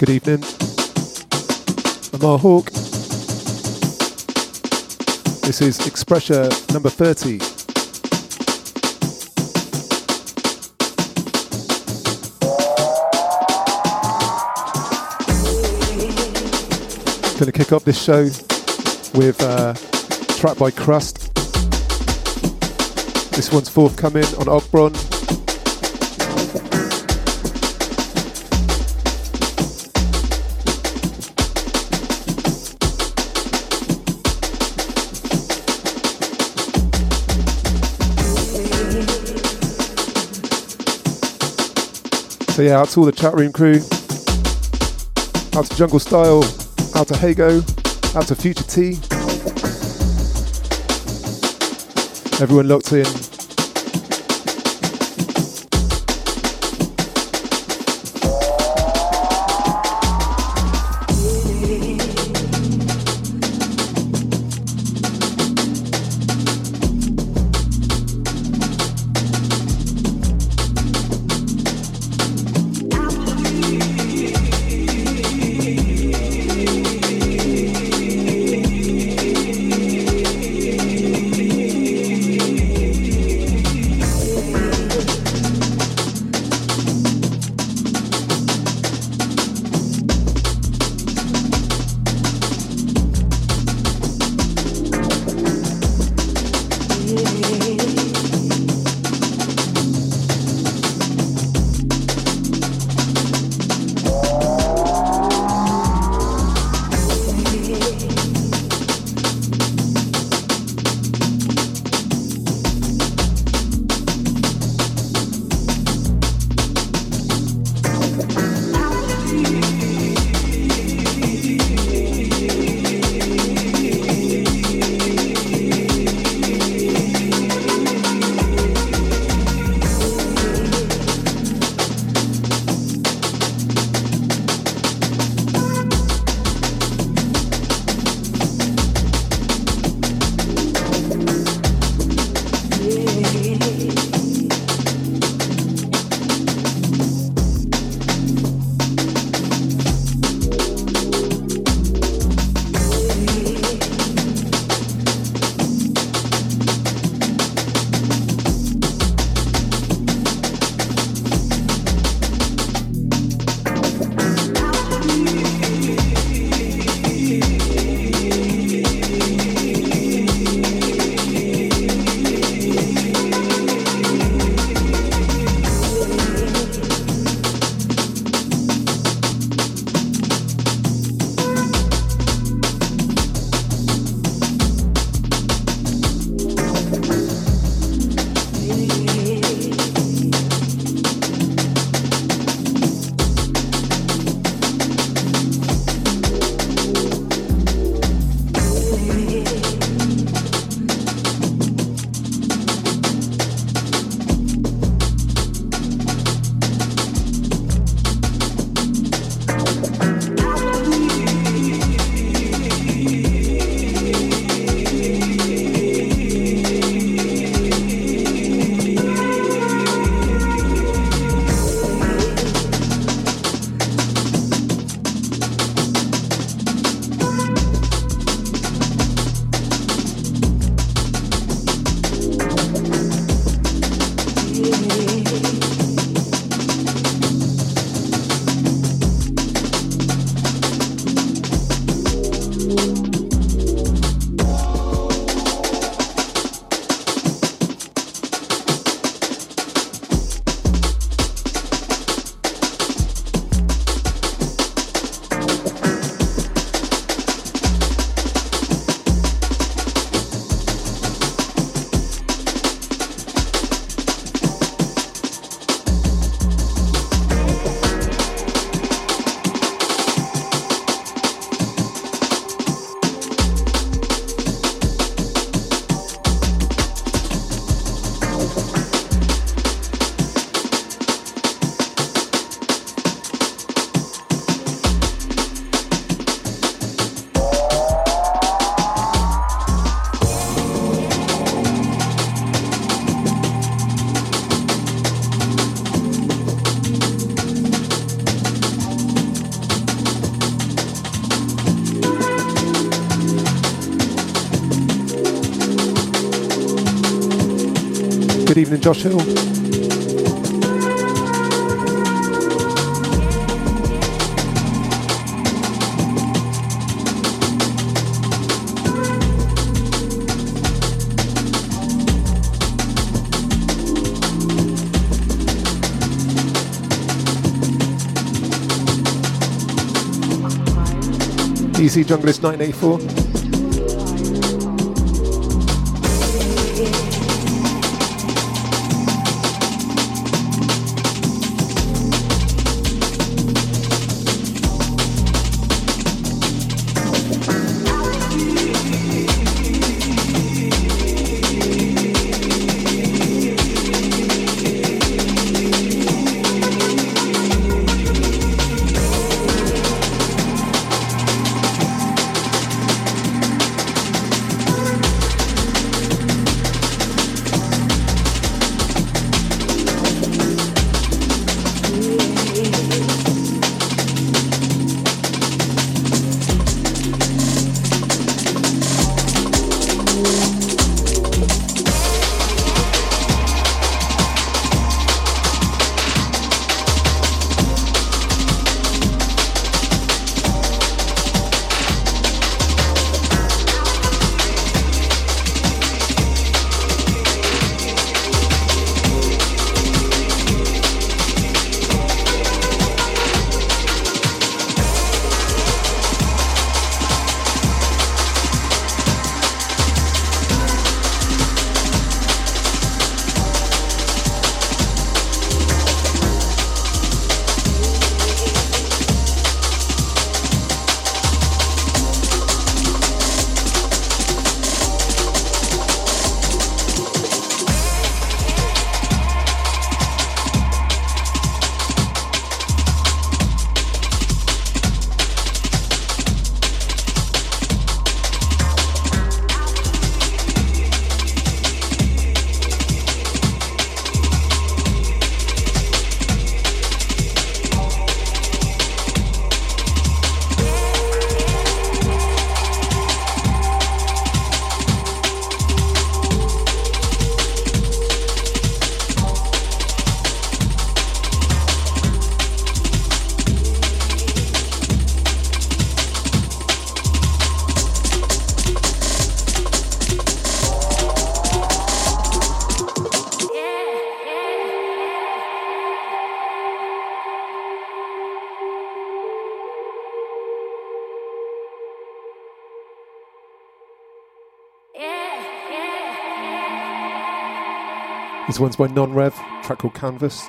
Good evening. I'm R Hawk. This is Expressure number 30. Gonna kick off this show with uh, track by Crust. This one's forthcoming on Ogbron. So yeah, out to all the chat room crew. Out to Jungle Style. Out to Hago. Out to Future T. Everyone locked in. Evening, Josh Hill. DC Junglist 1984. One's by Non Rev, track called Canvas.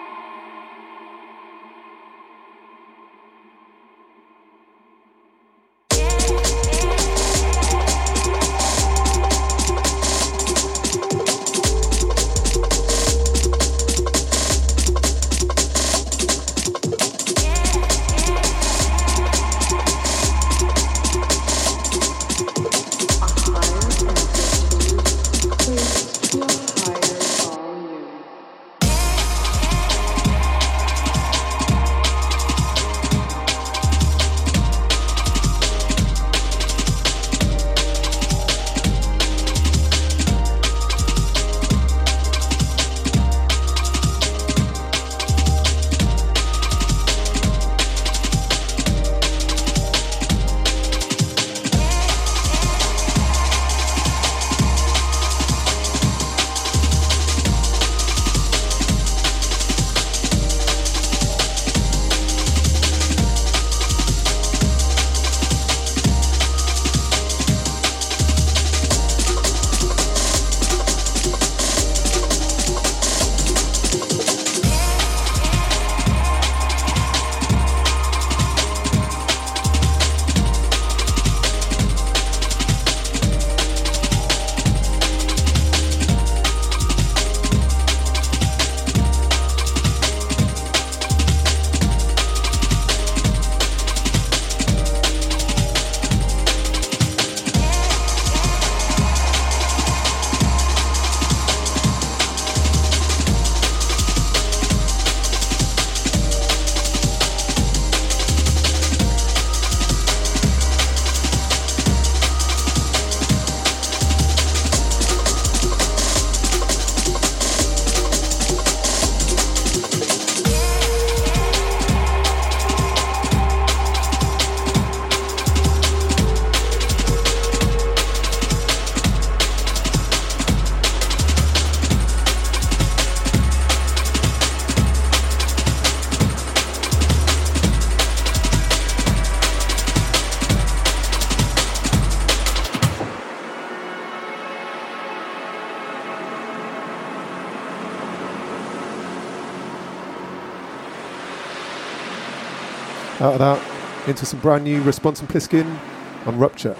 Out of that, into some brand new Response and Pliskin on Rupture.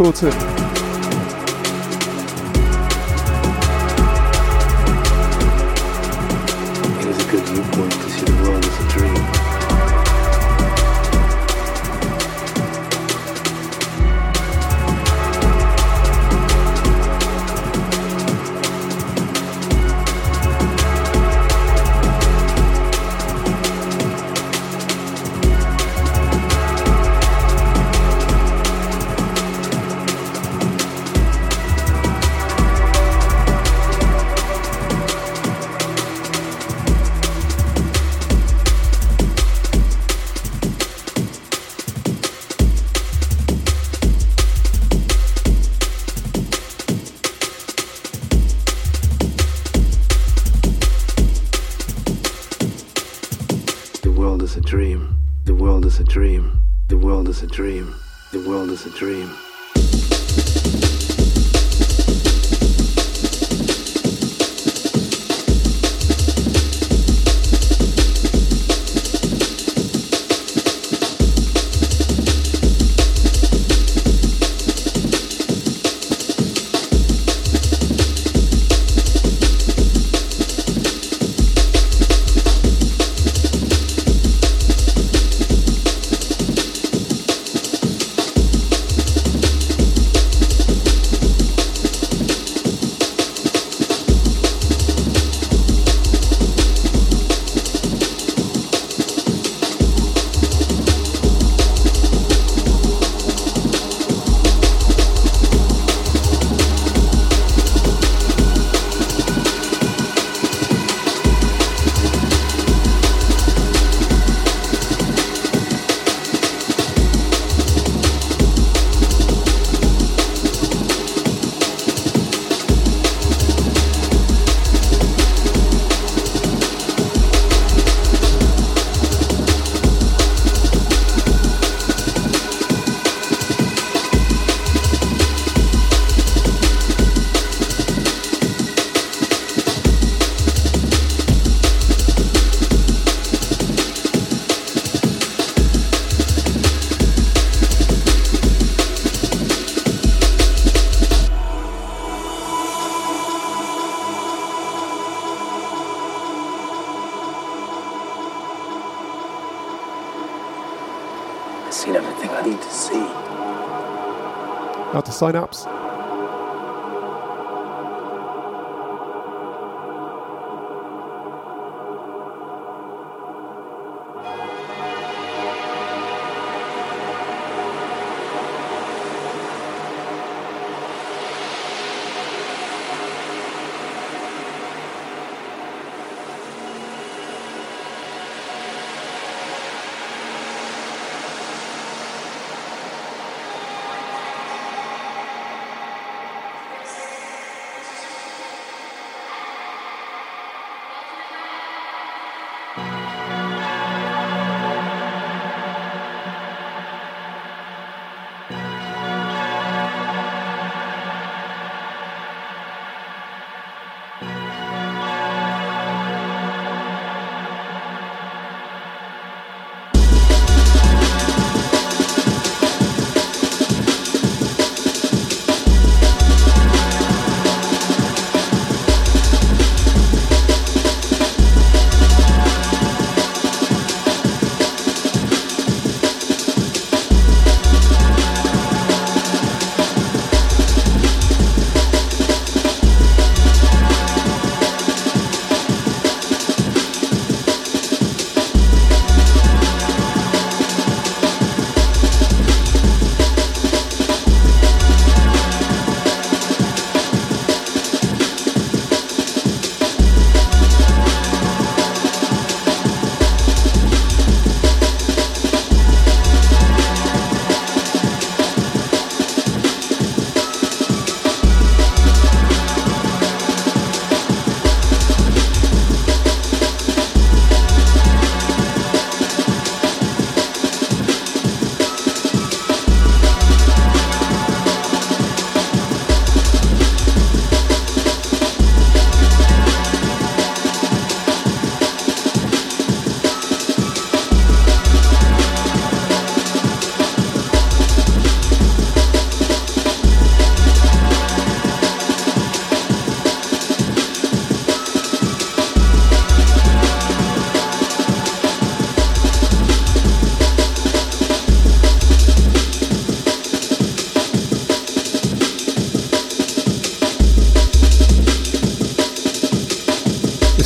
Alex Corton. Sign-ups. This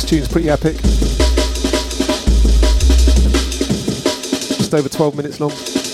tune's pretty epic. Just over 12 minutes long.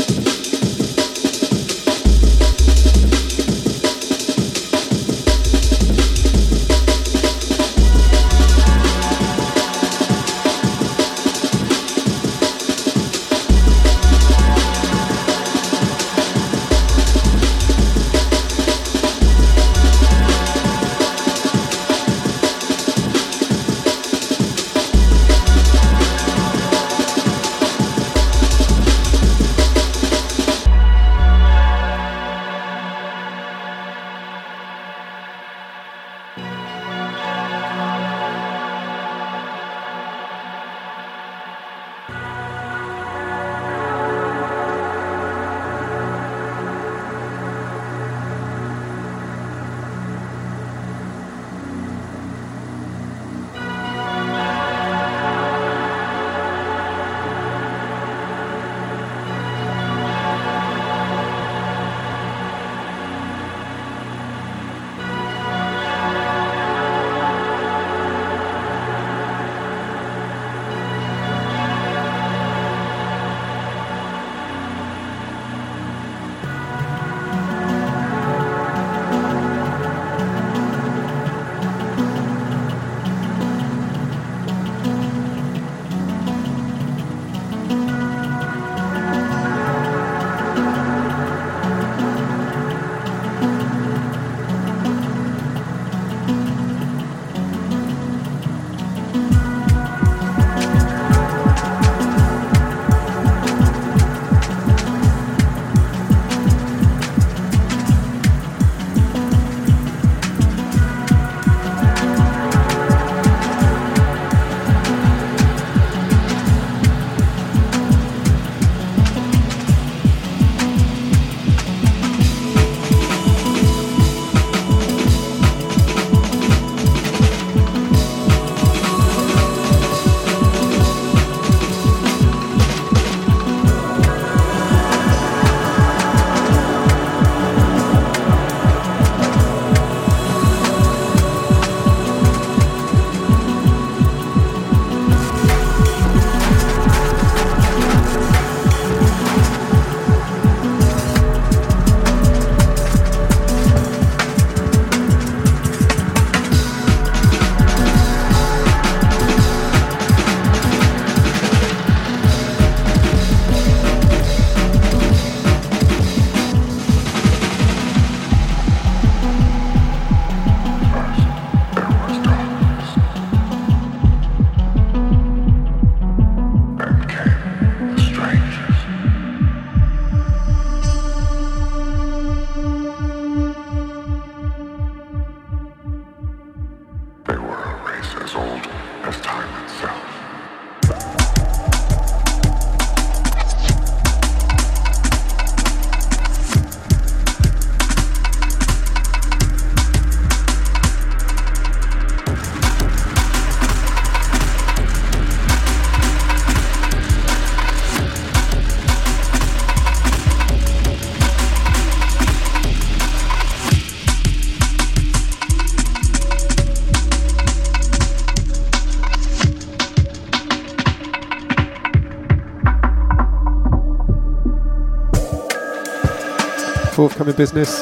Business.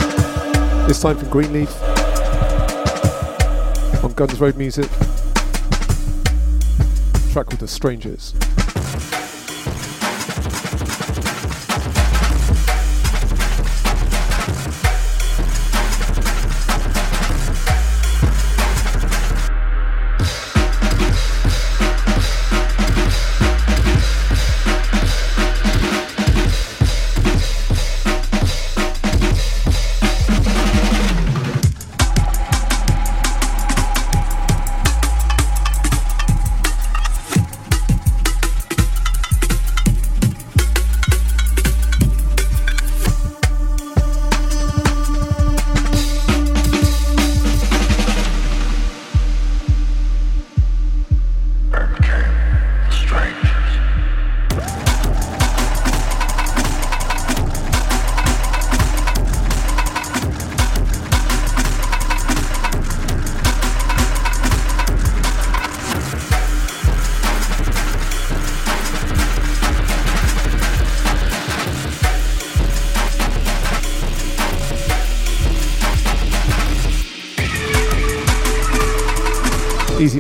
This time from Greenleaf on Guns Road Music. track called The Strangers.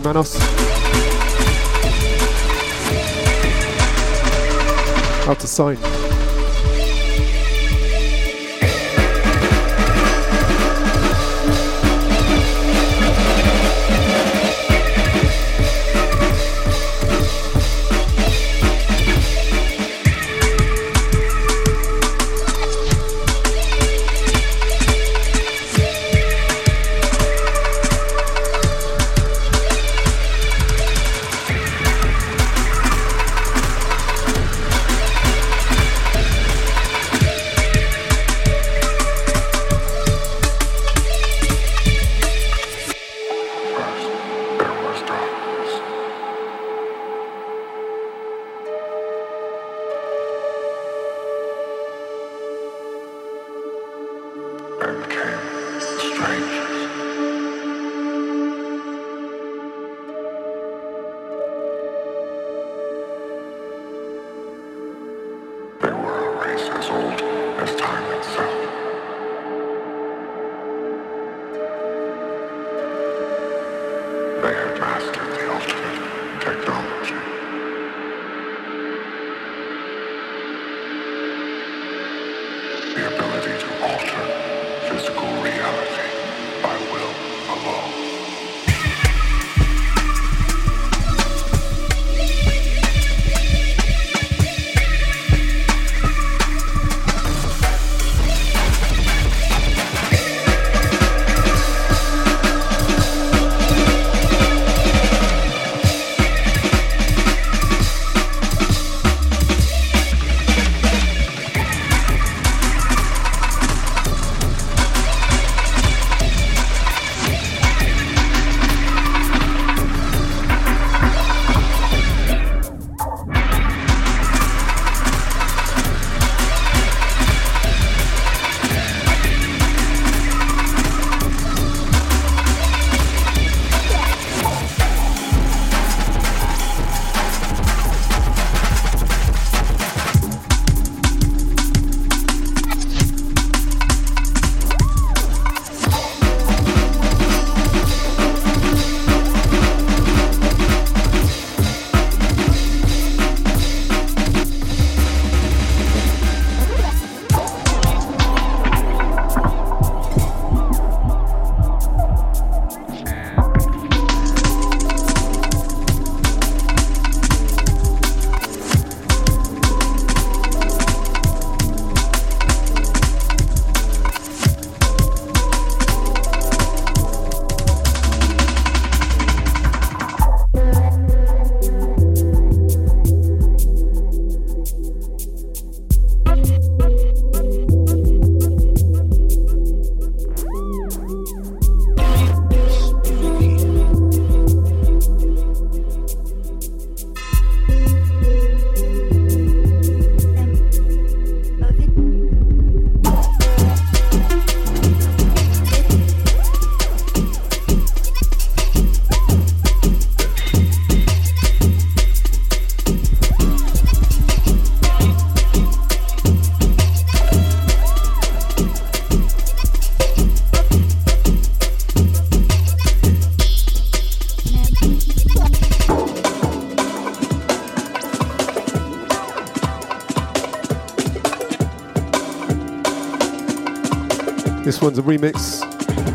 Easy remix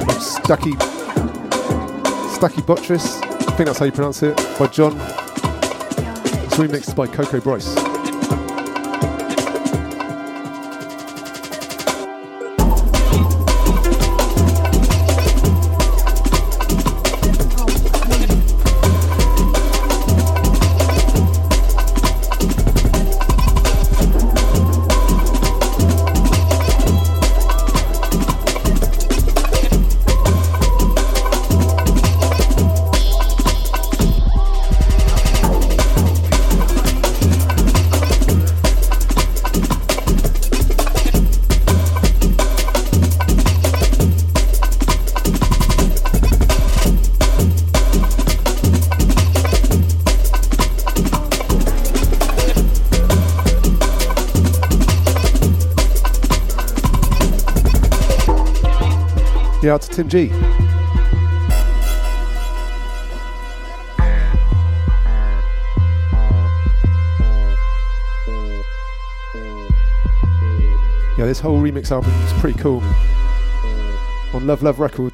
of Stucky, Stucky Buttress, I think that's how you pronounce it, by John. It's remixed by Coco Bryce. Tim G. Yeah, this whole remix album is pretty cool. On Love Love Records.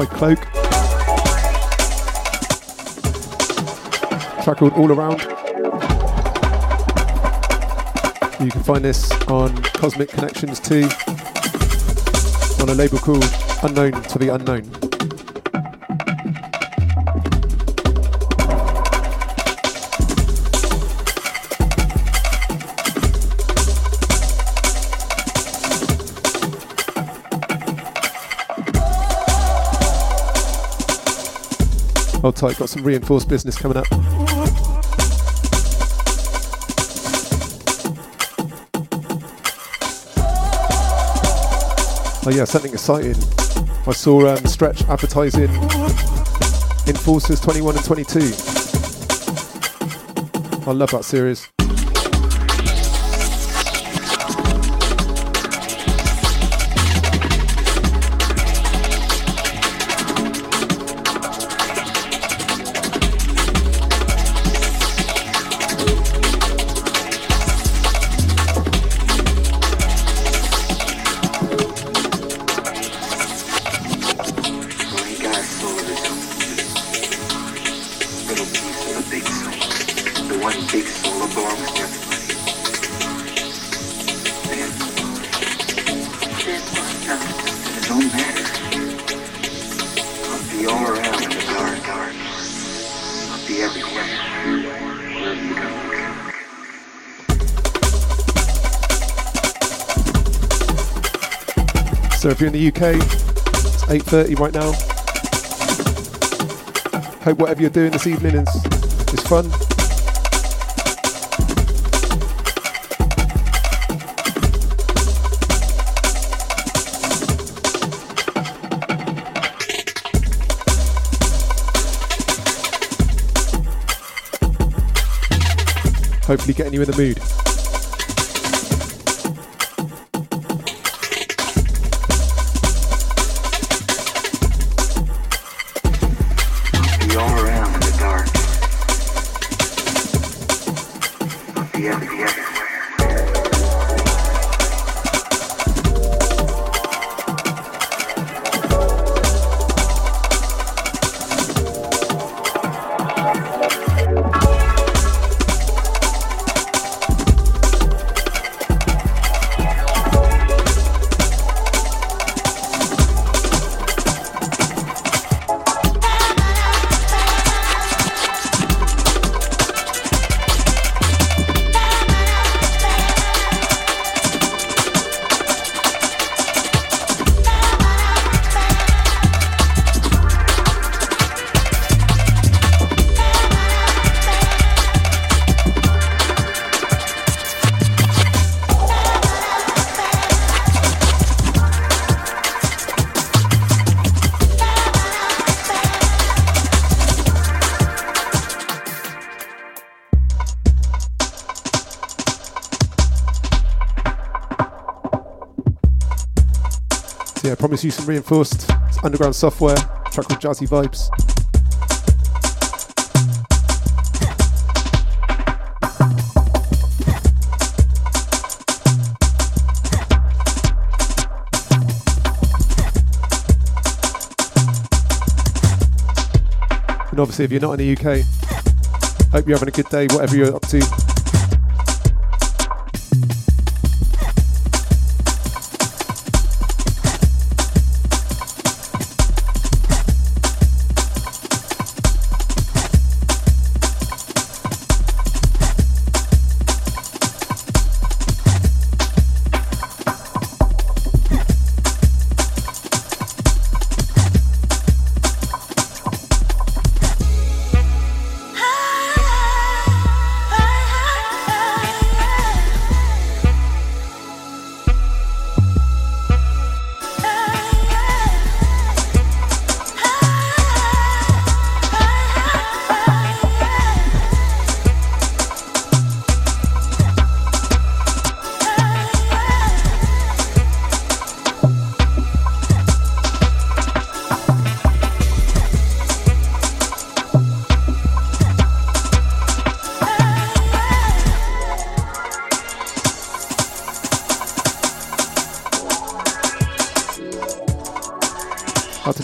By Cloak. Track called All Around. You can find this on Cosmic Connections 2 on a label called Unknown to the Unknown. Hold tight, got some reinforced business coming up. Oh yeah, something exciting. I saw um, Stretch advertising Enforcers 21 and 22. I love that series. If you're in the UK, it's 8.30 right now. Hope whatever you're doing this evening is, is fun. Hopefully getting you in the mood. Promise you some reinforced underground software, track called Jazzy Vibes. And obviously, if you're not in the UK, hope you're having a good day, whatever you're up to.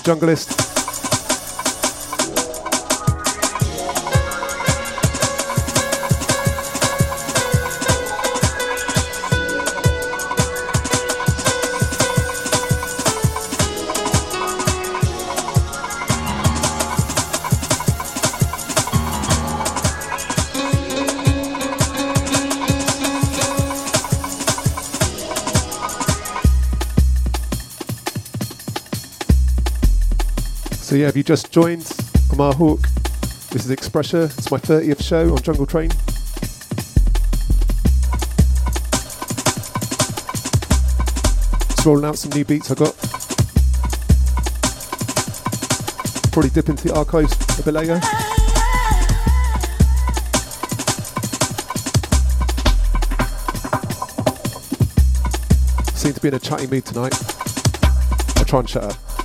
Junglist. So yeah, if you just joined, I'm our Hawk. This is Expressure. It's my 30th show on Jungle Train. Just rolling out some new beats I got. probably dip into the archives a bit later. Seem to be in a chatty mood tonight. I'll try and shut up.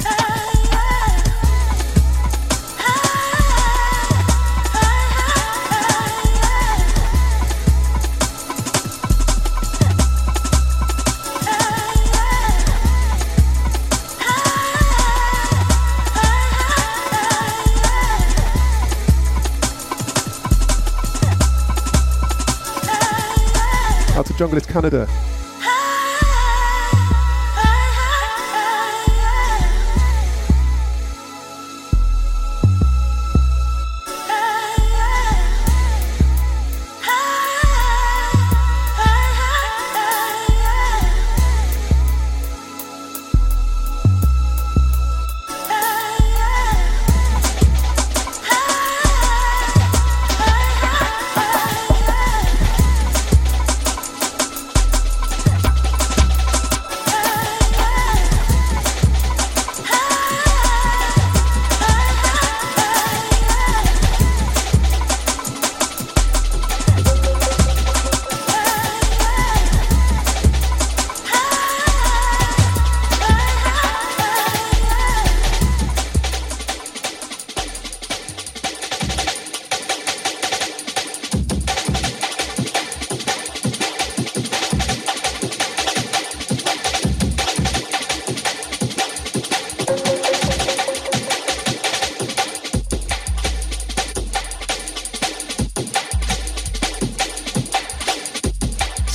Jungle is Canada.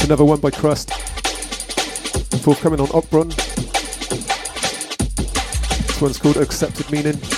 Another one by Crust. Forthcoming on Okbron. This one's called Accepted Meaning.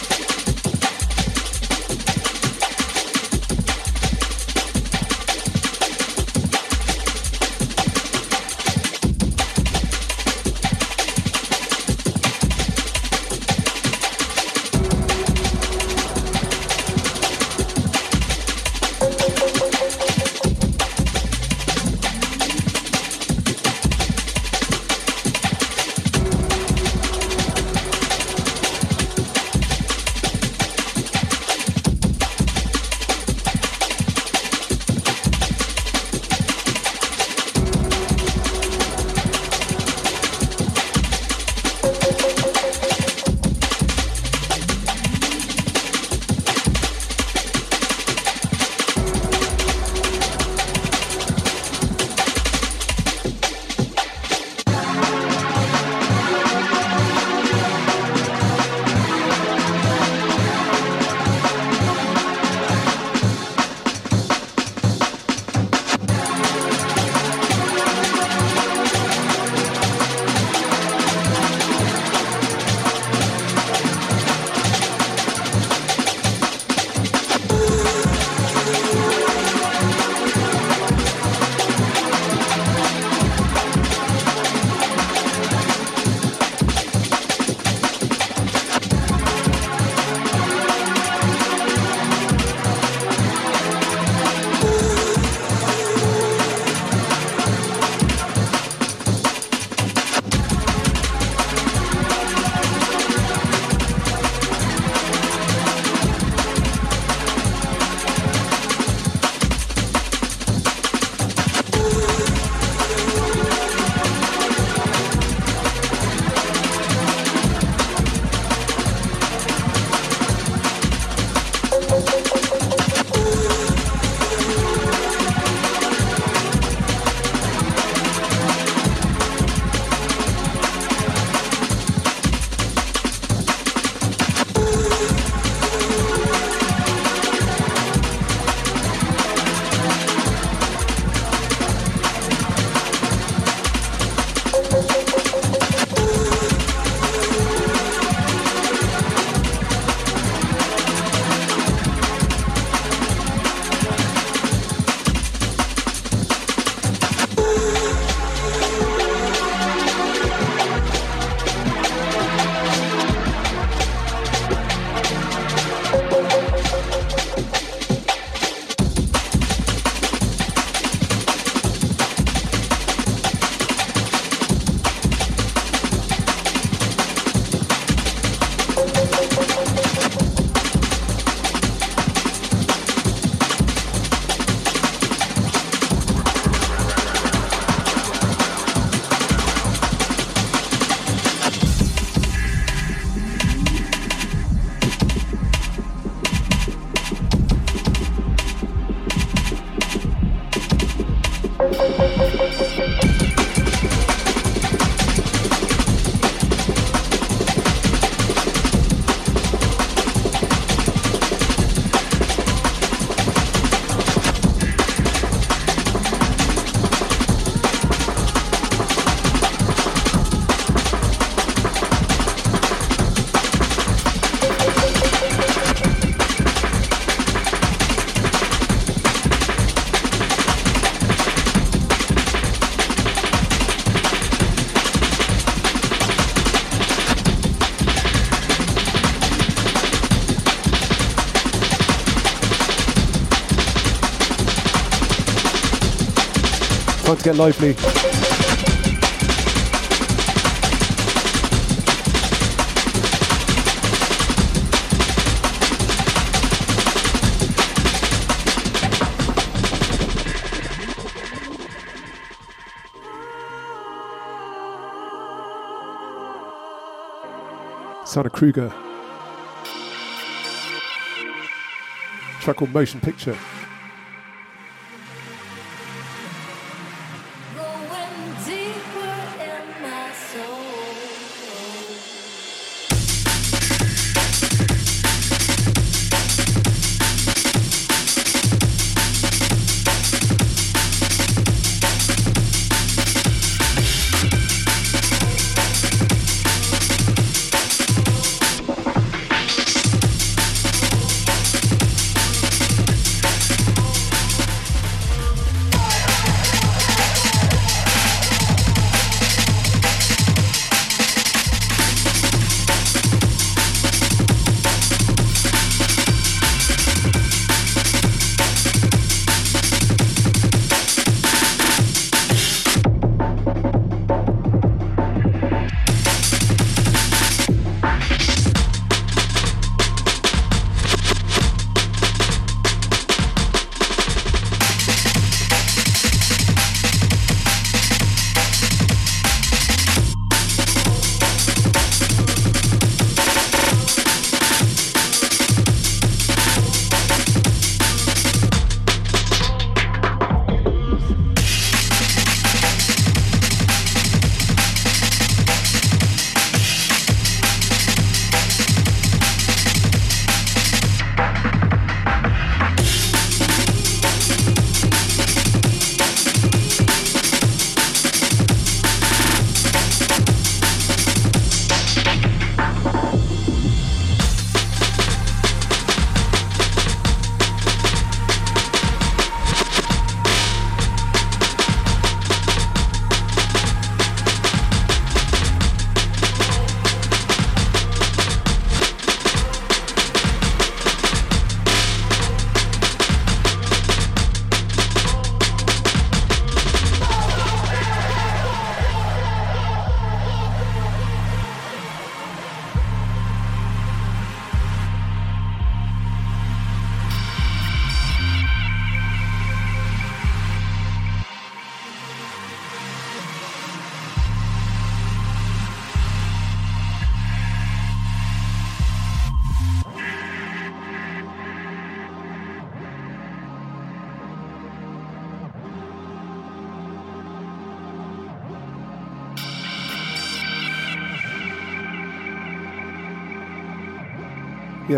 To get lively. Sana Kruger. Track called Motion Picture.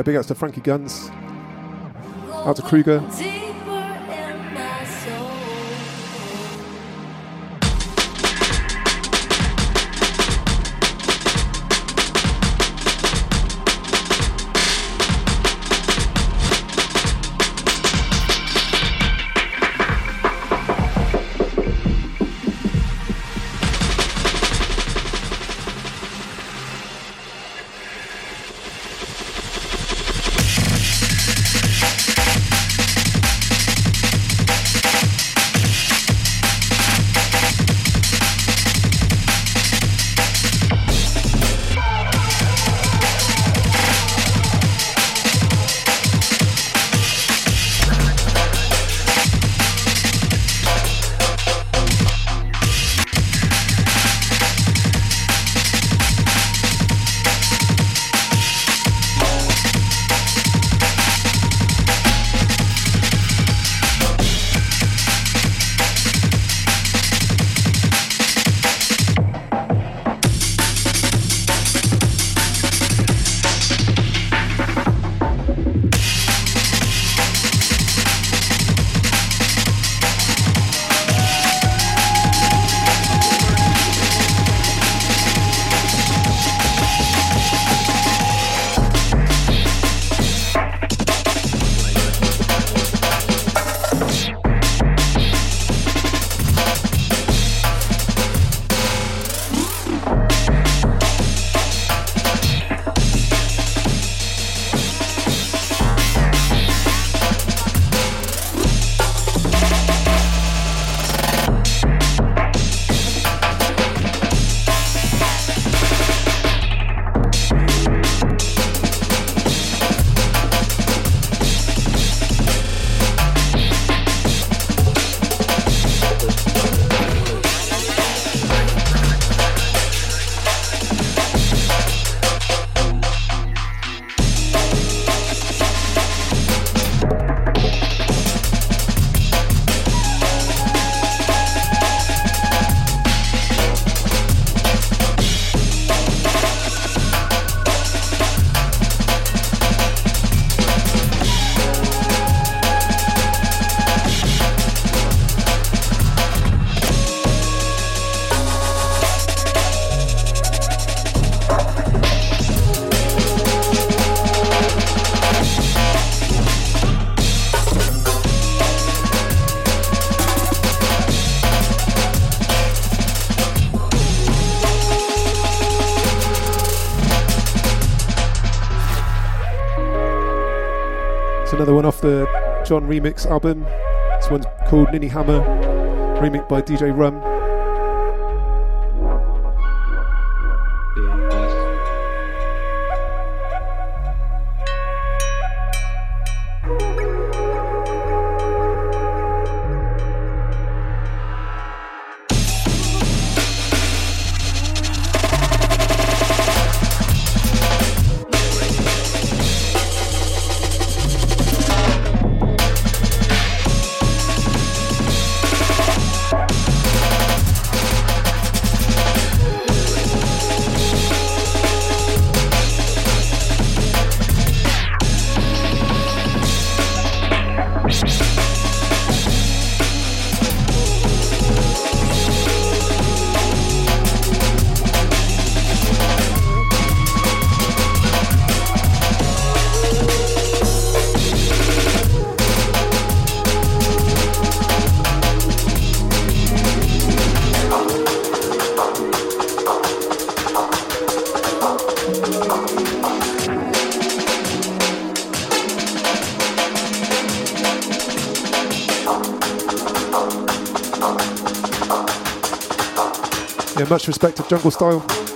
Yeah, big ups to Frankie Guns. Out to Kruger. The John remix album. This one's called Ninny Hammer, remixed by DJ Rum. Much respect to jungle style.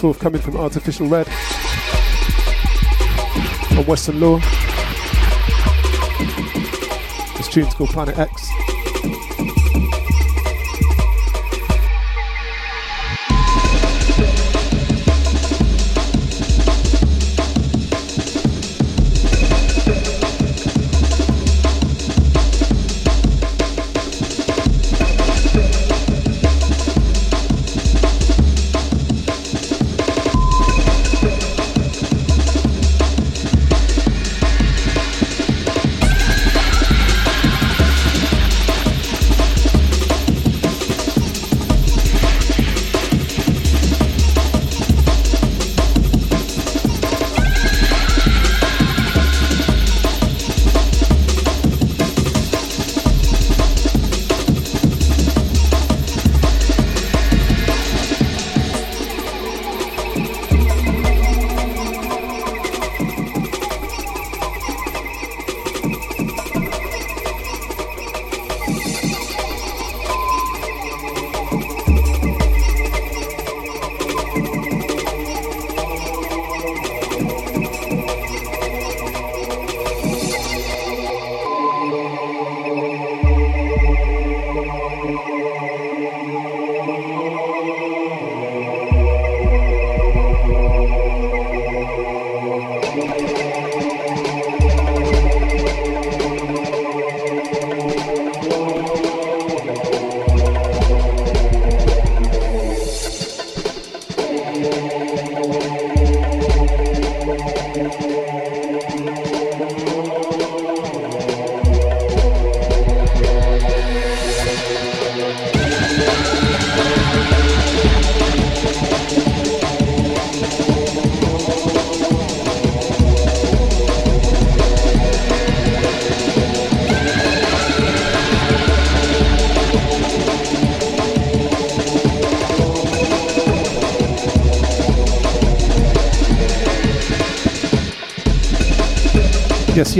Forthcoming from Artificial Red on Western Lore. This tune's called Planet X.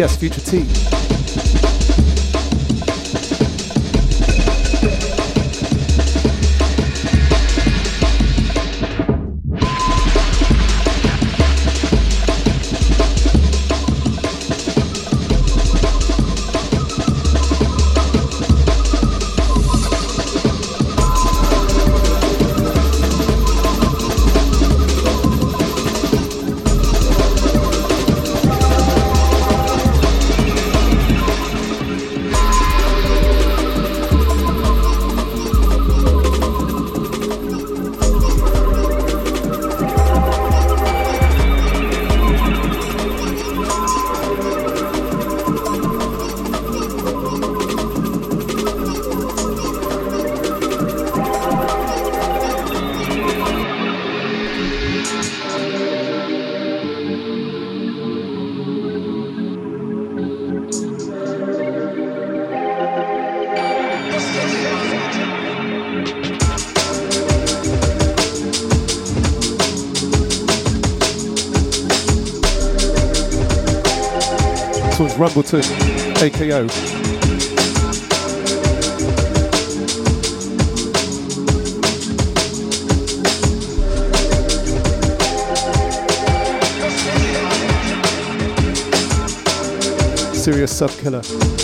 Yes, Future T. Rumbleton, AKO. Serious sub killer.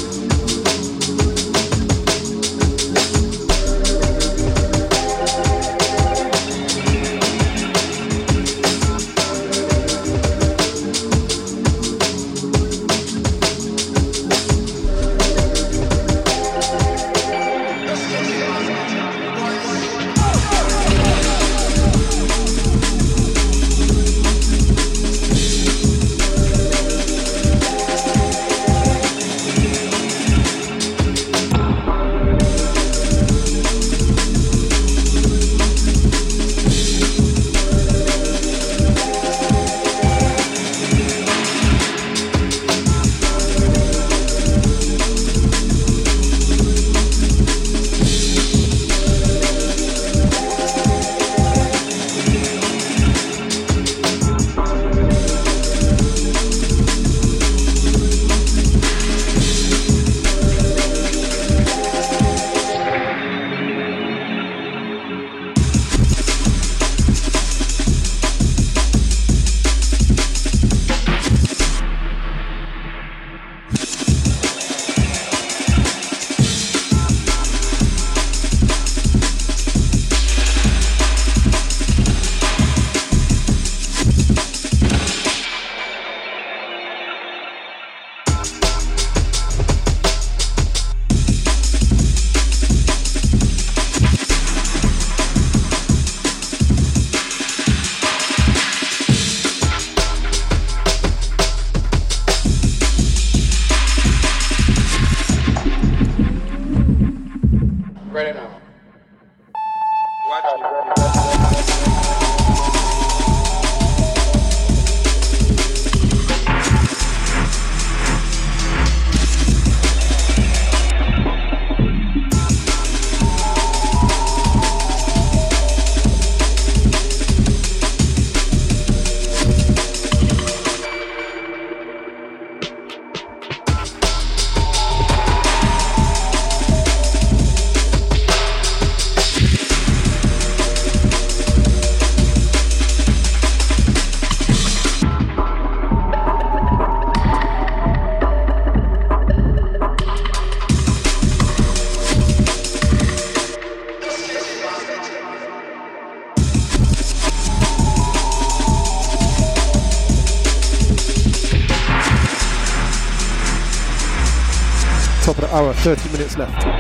30 minutes left.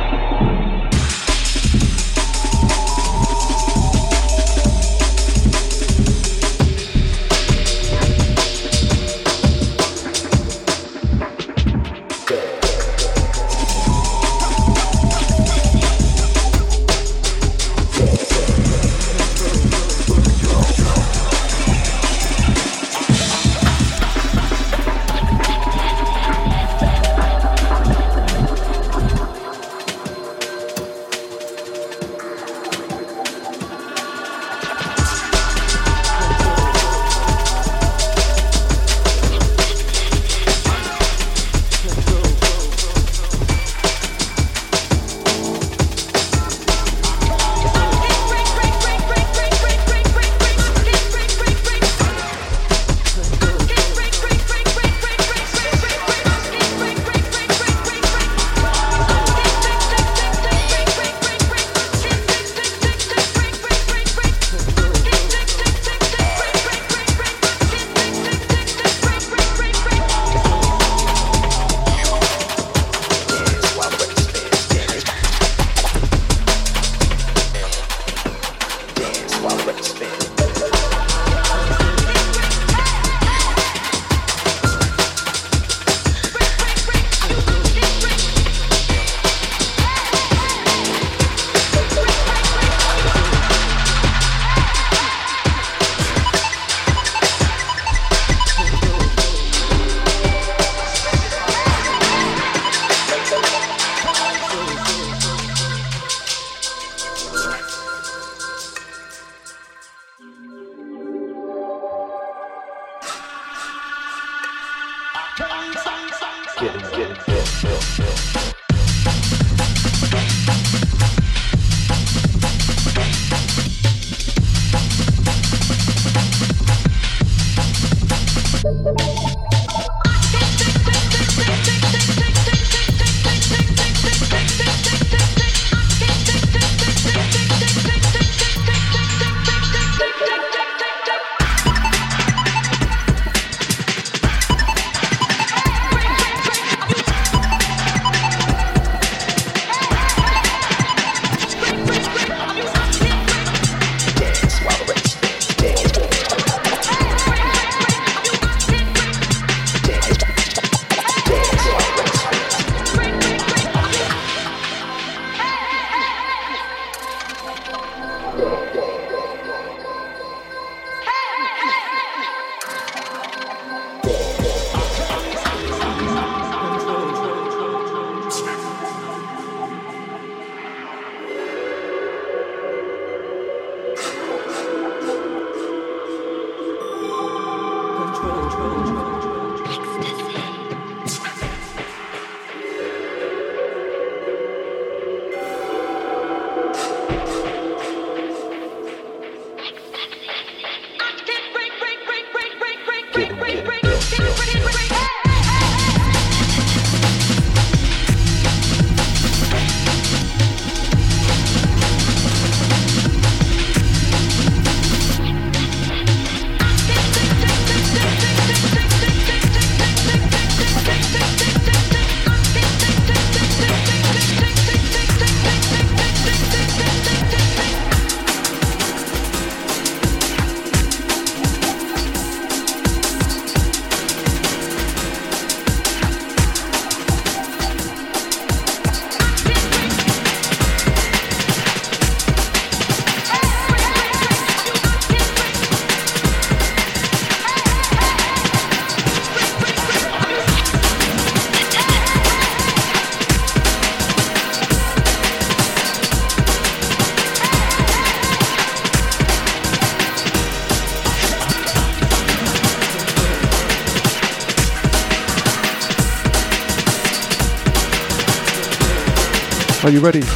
You ready?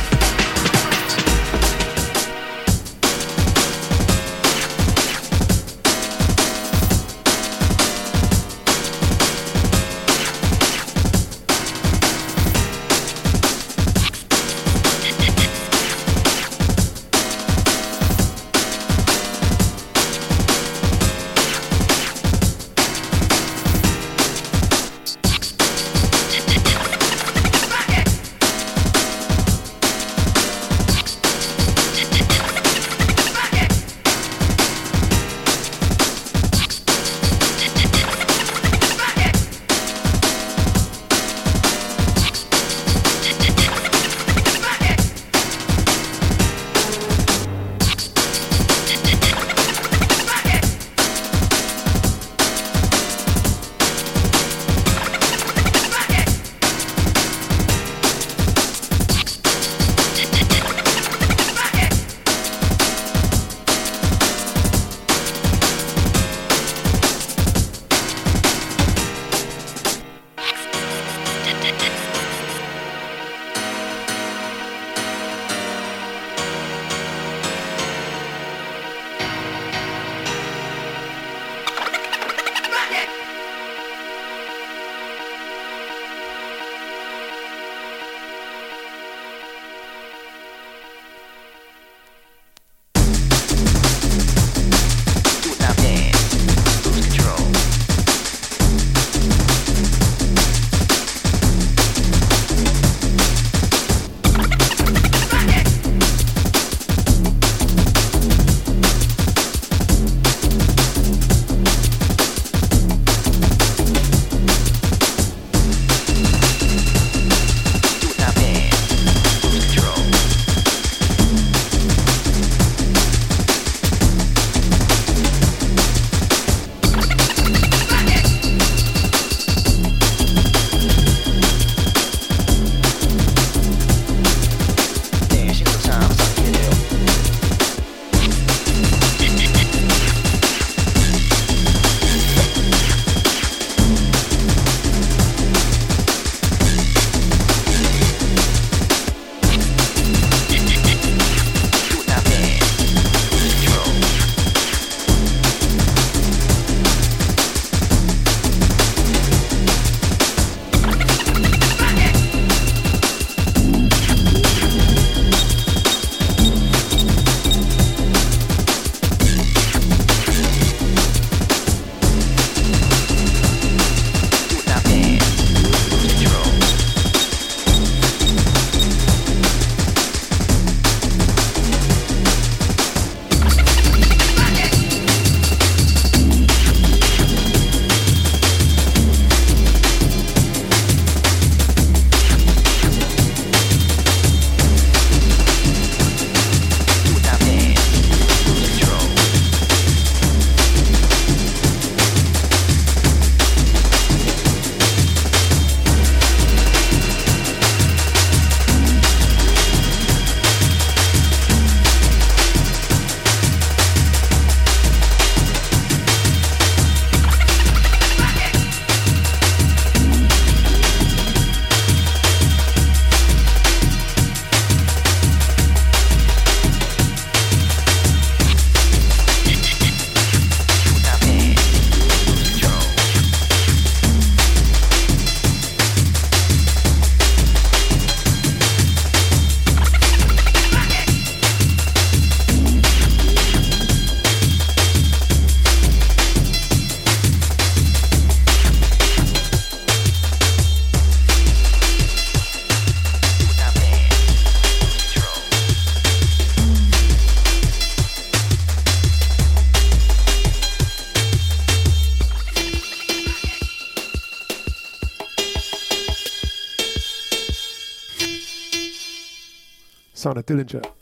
Of Dillinger.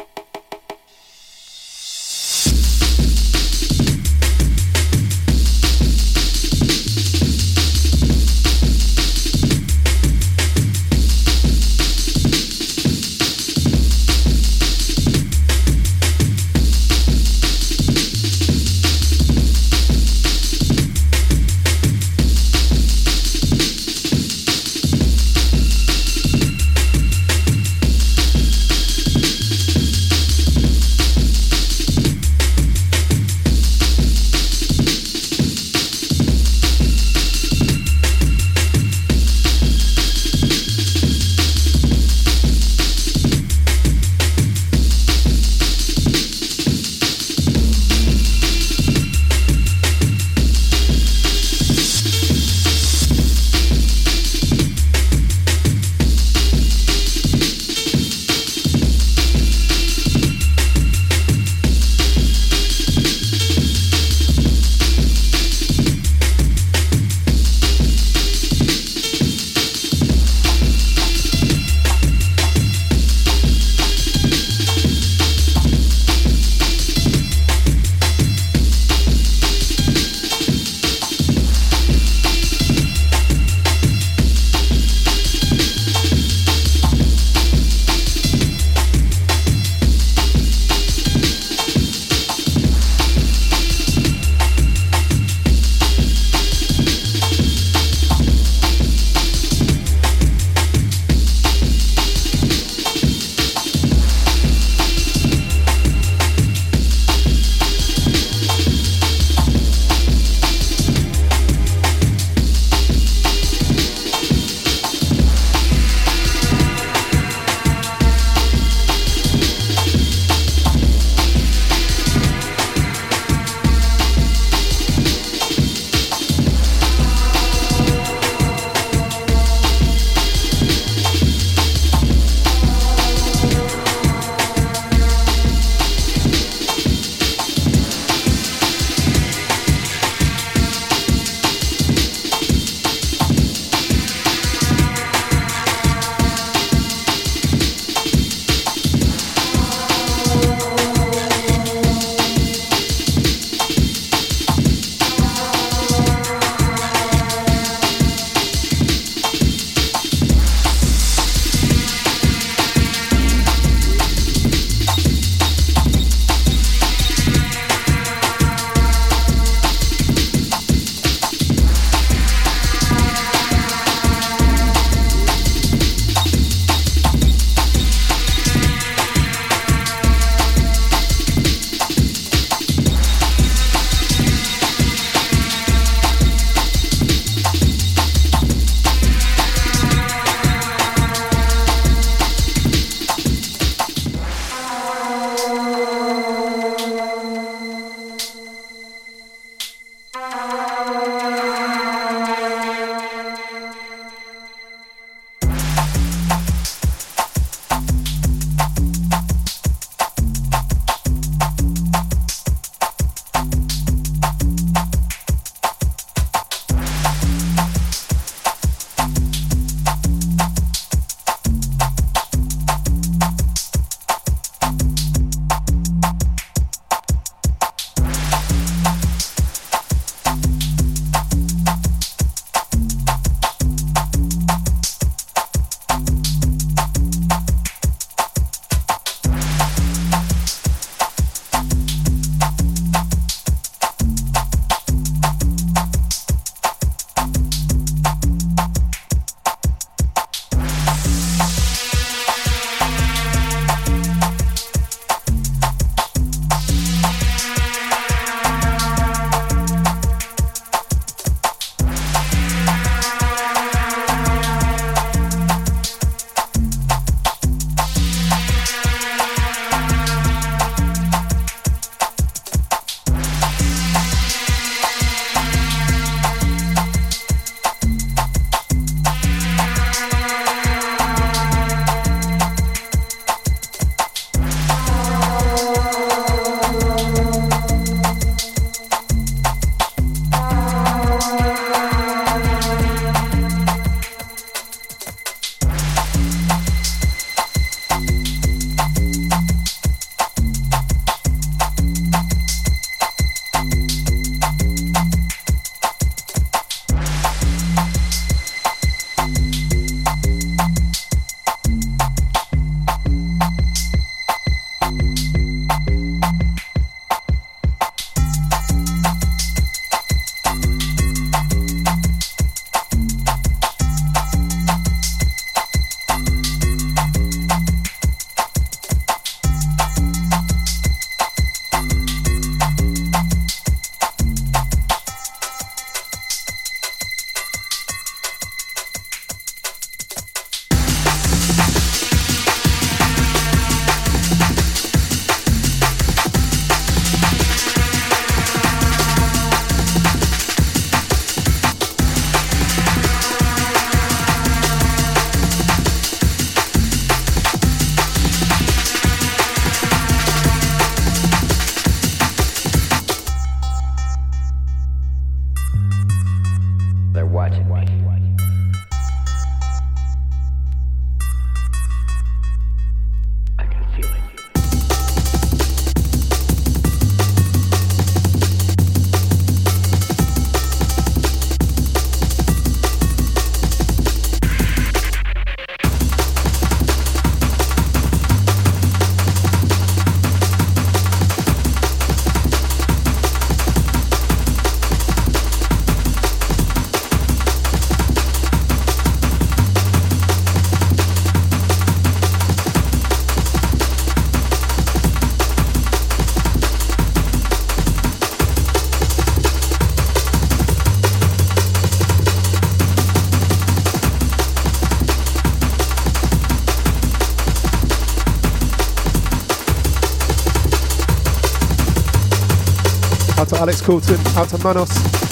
Alex Coulton, out to Manos.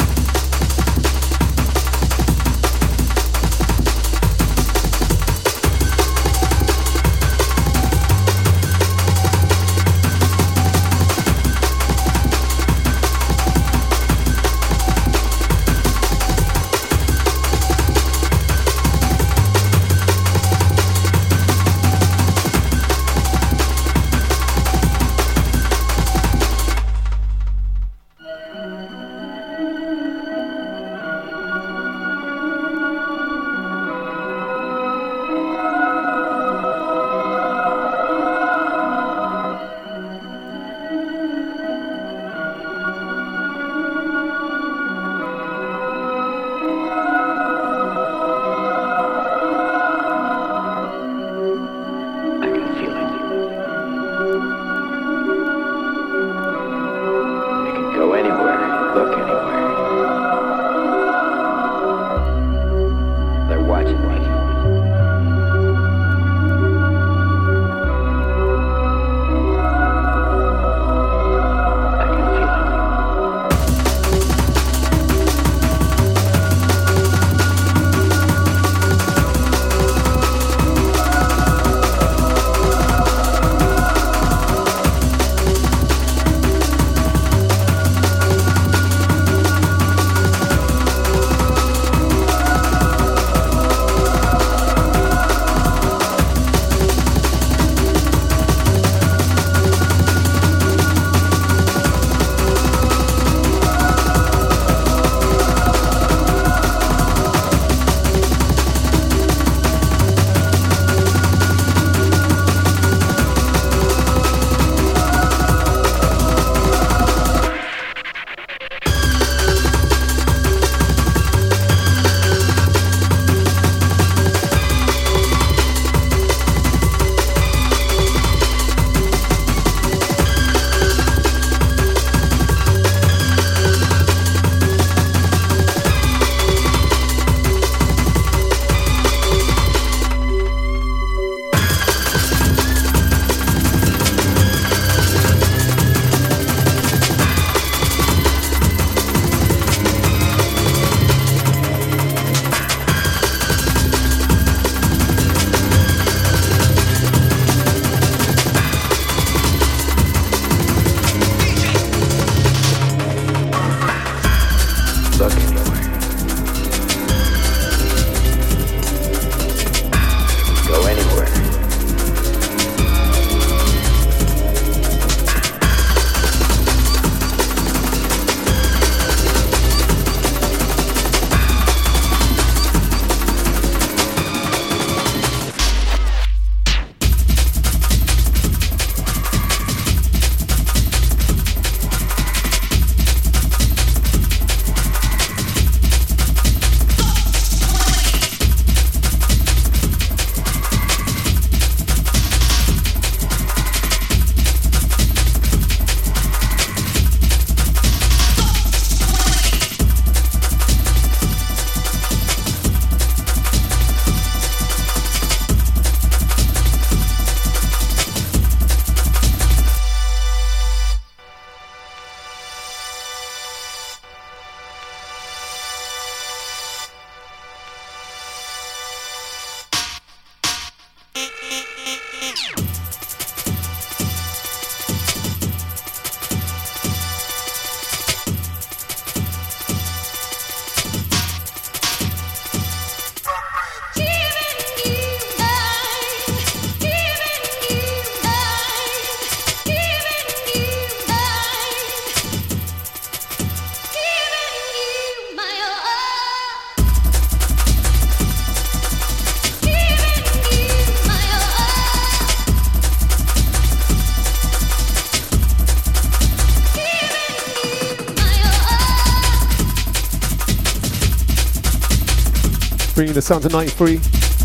The sound to 93.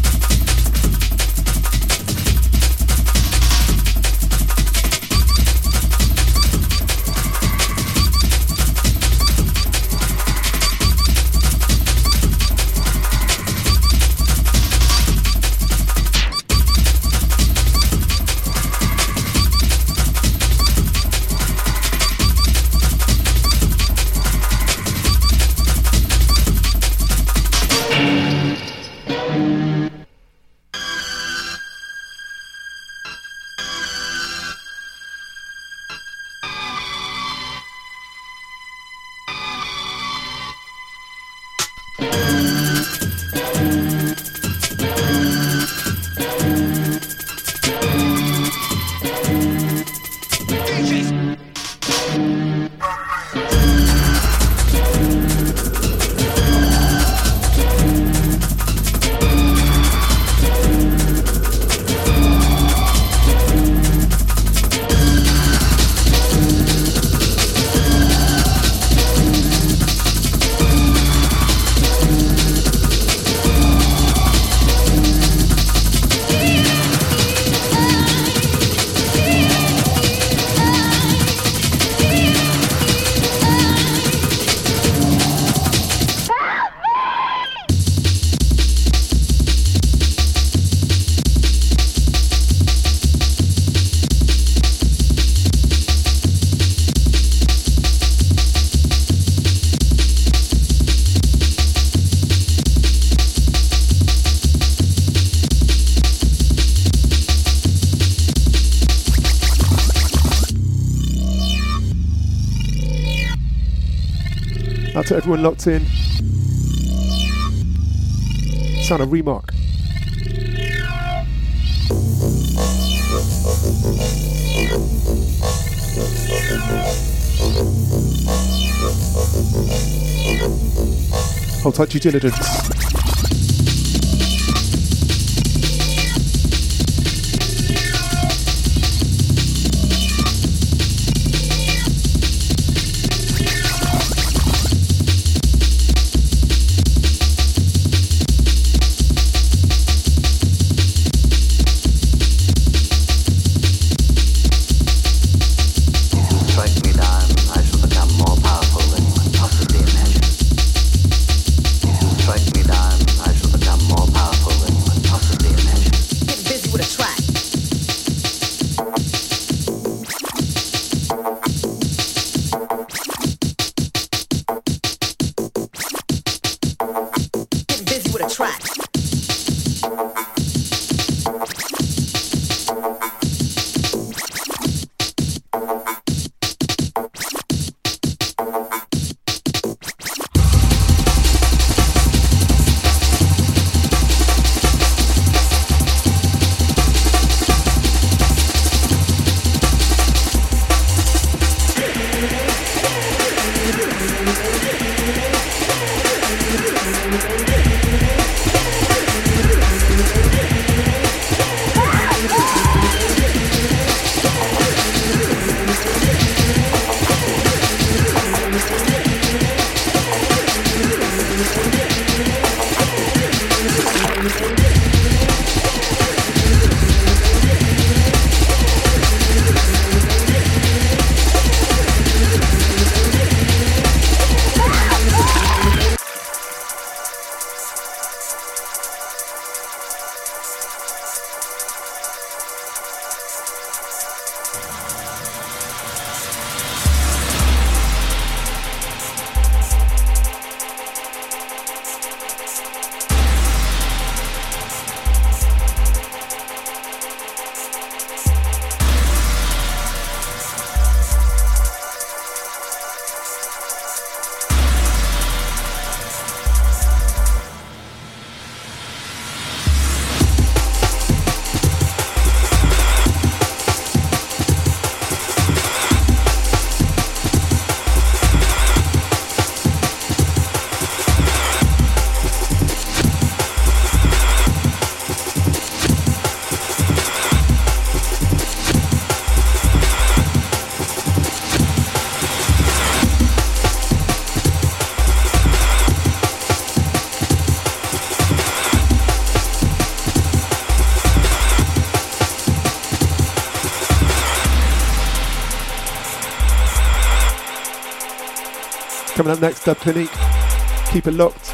To everyone locked in. Sound of remark. Hold tight due diligence. Up next, Dub Clinique. Keep it locked.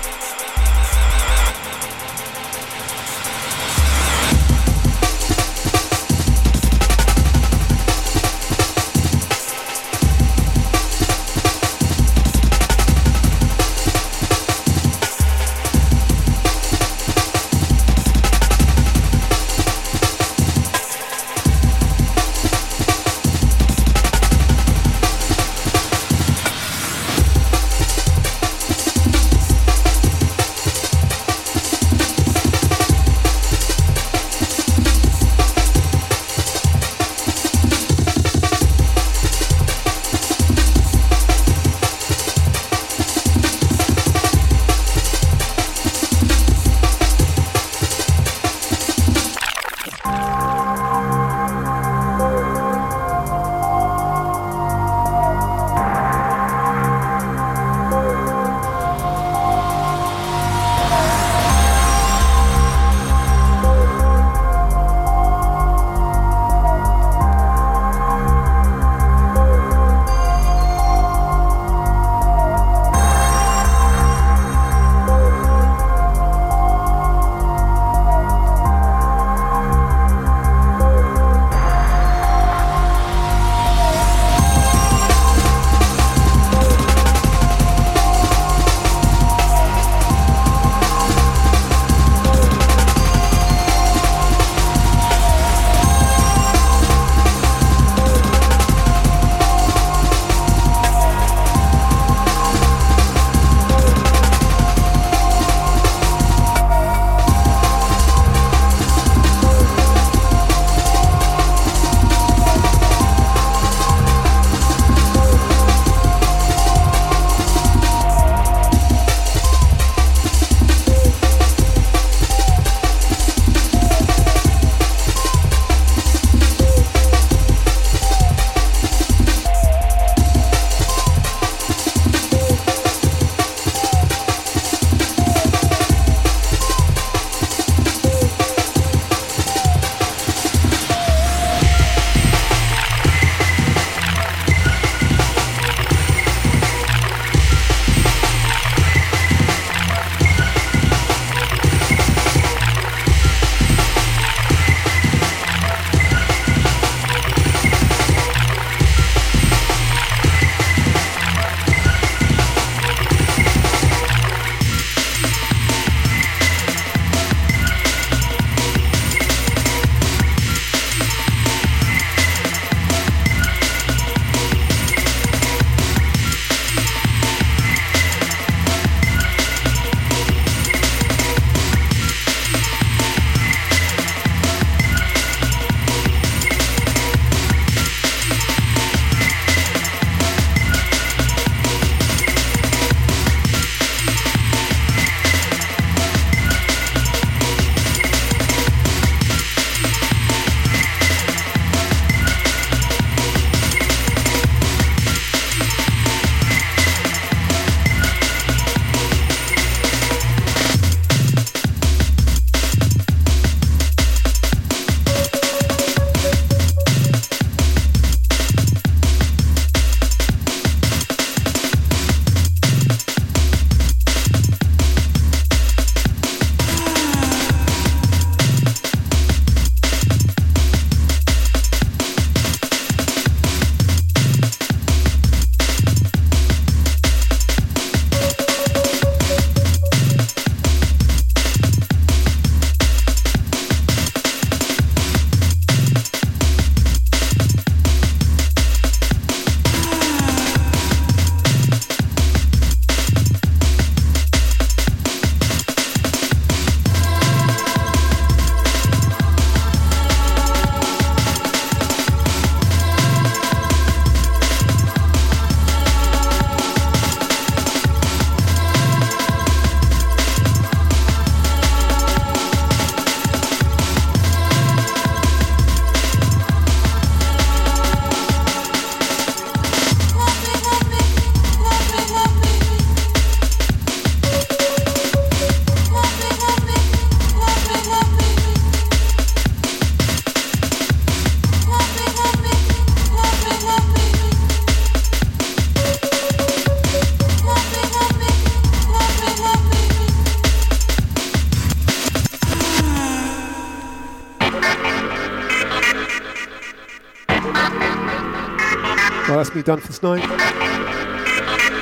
Done for tonight.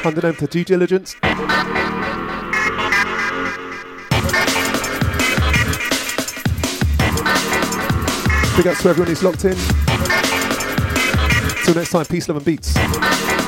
Handing over to due diligence. Big ups to everyone who's locked in. Till next time, peace, love, and beats.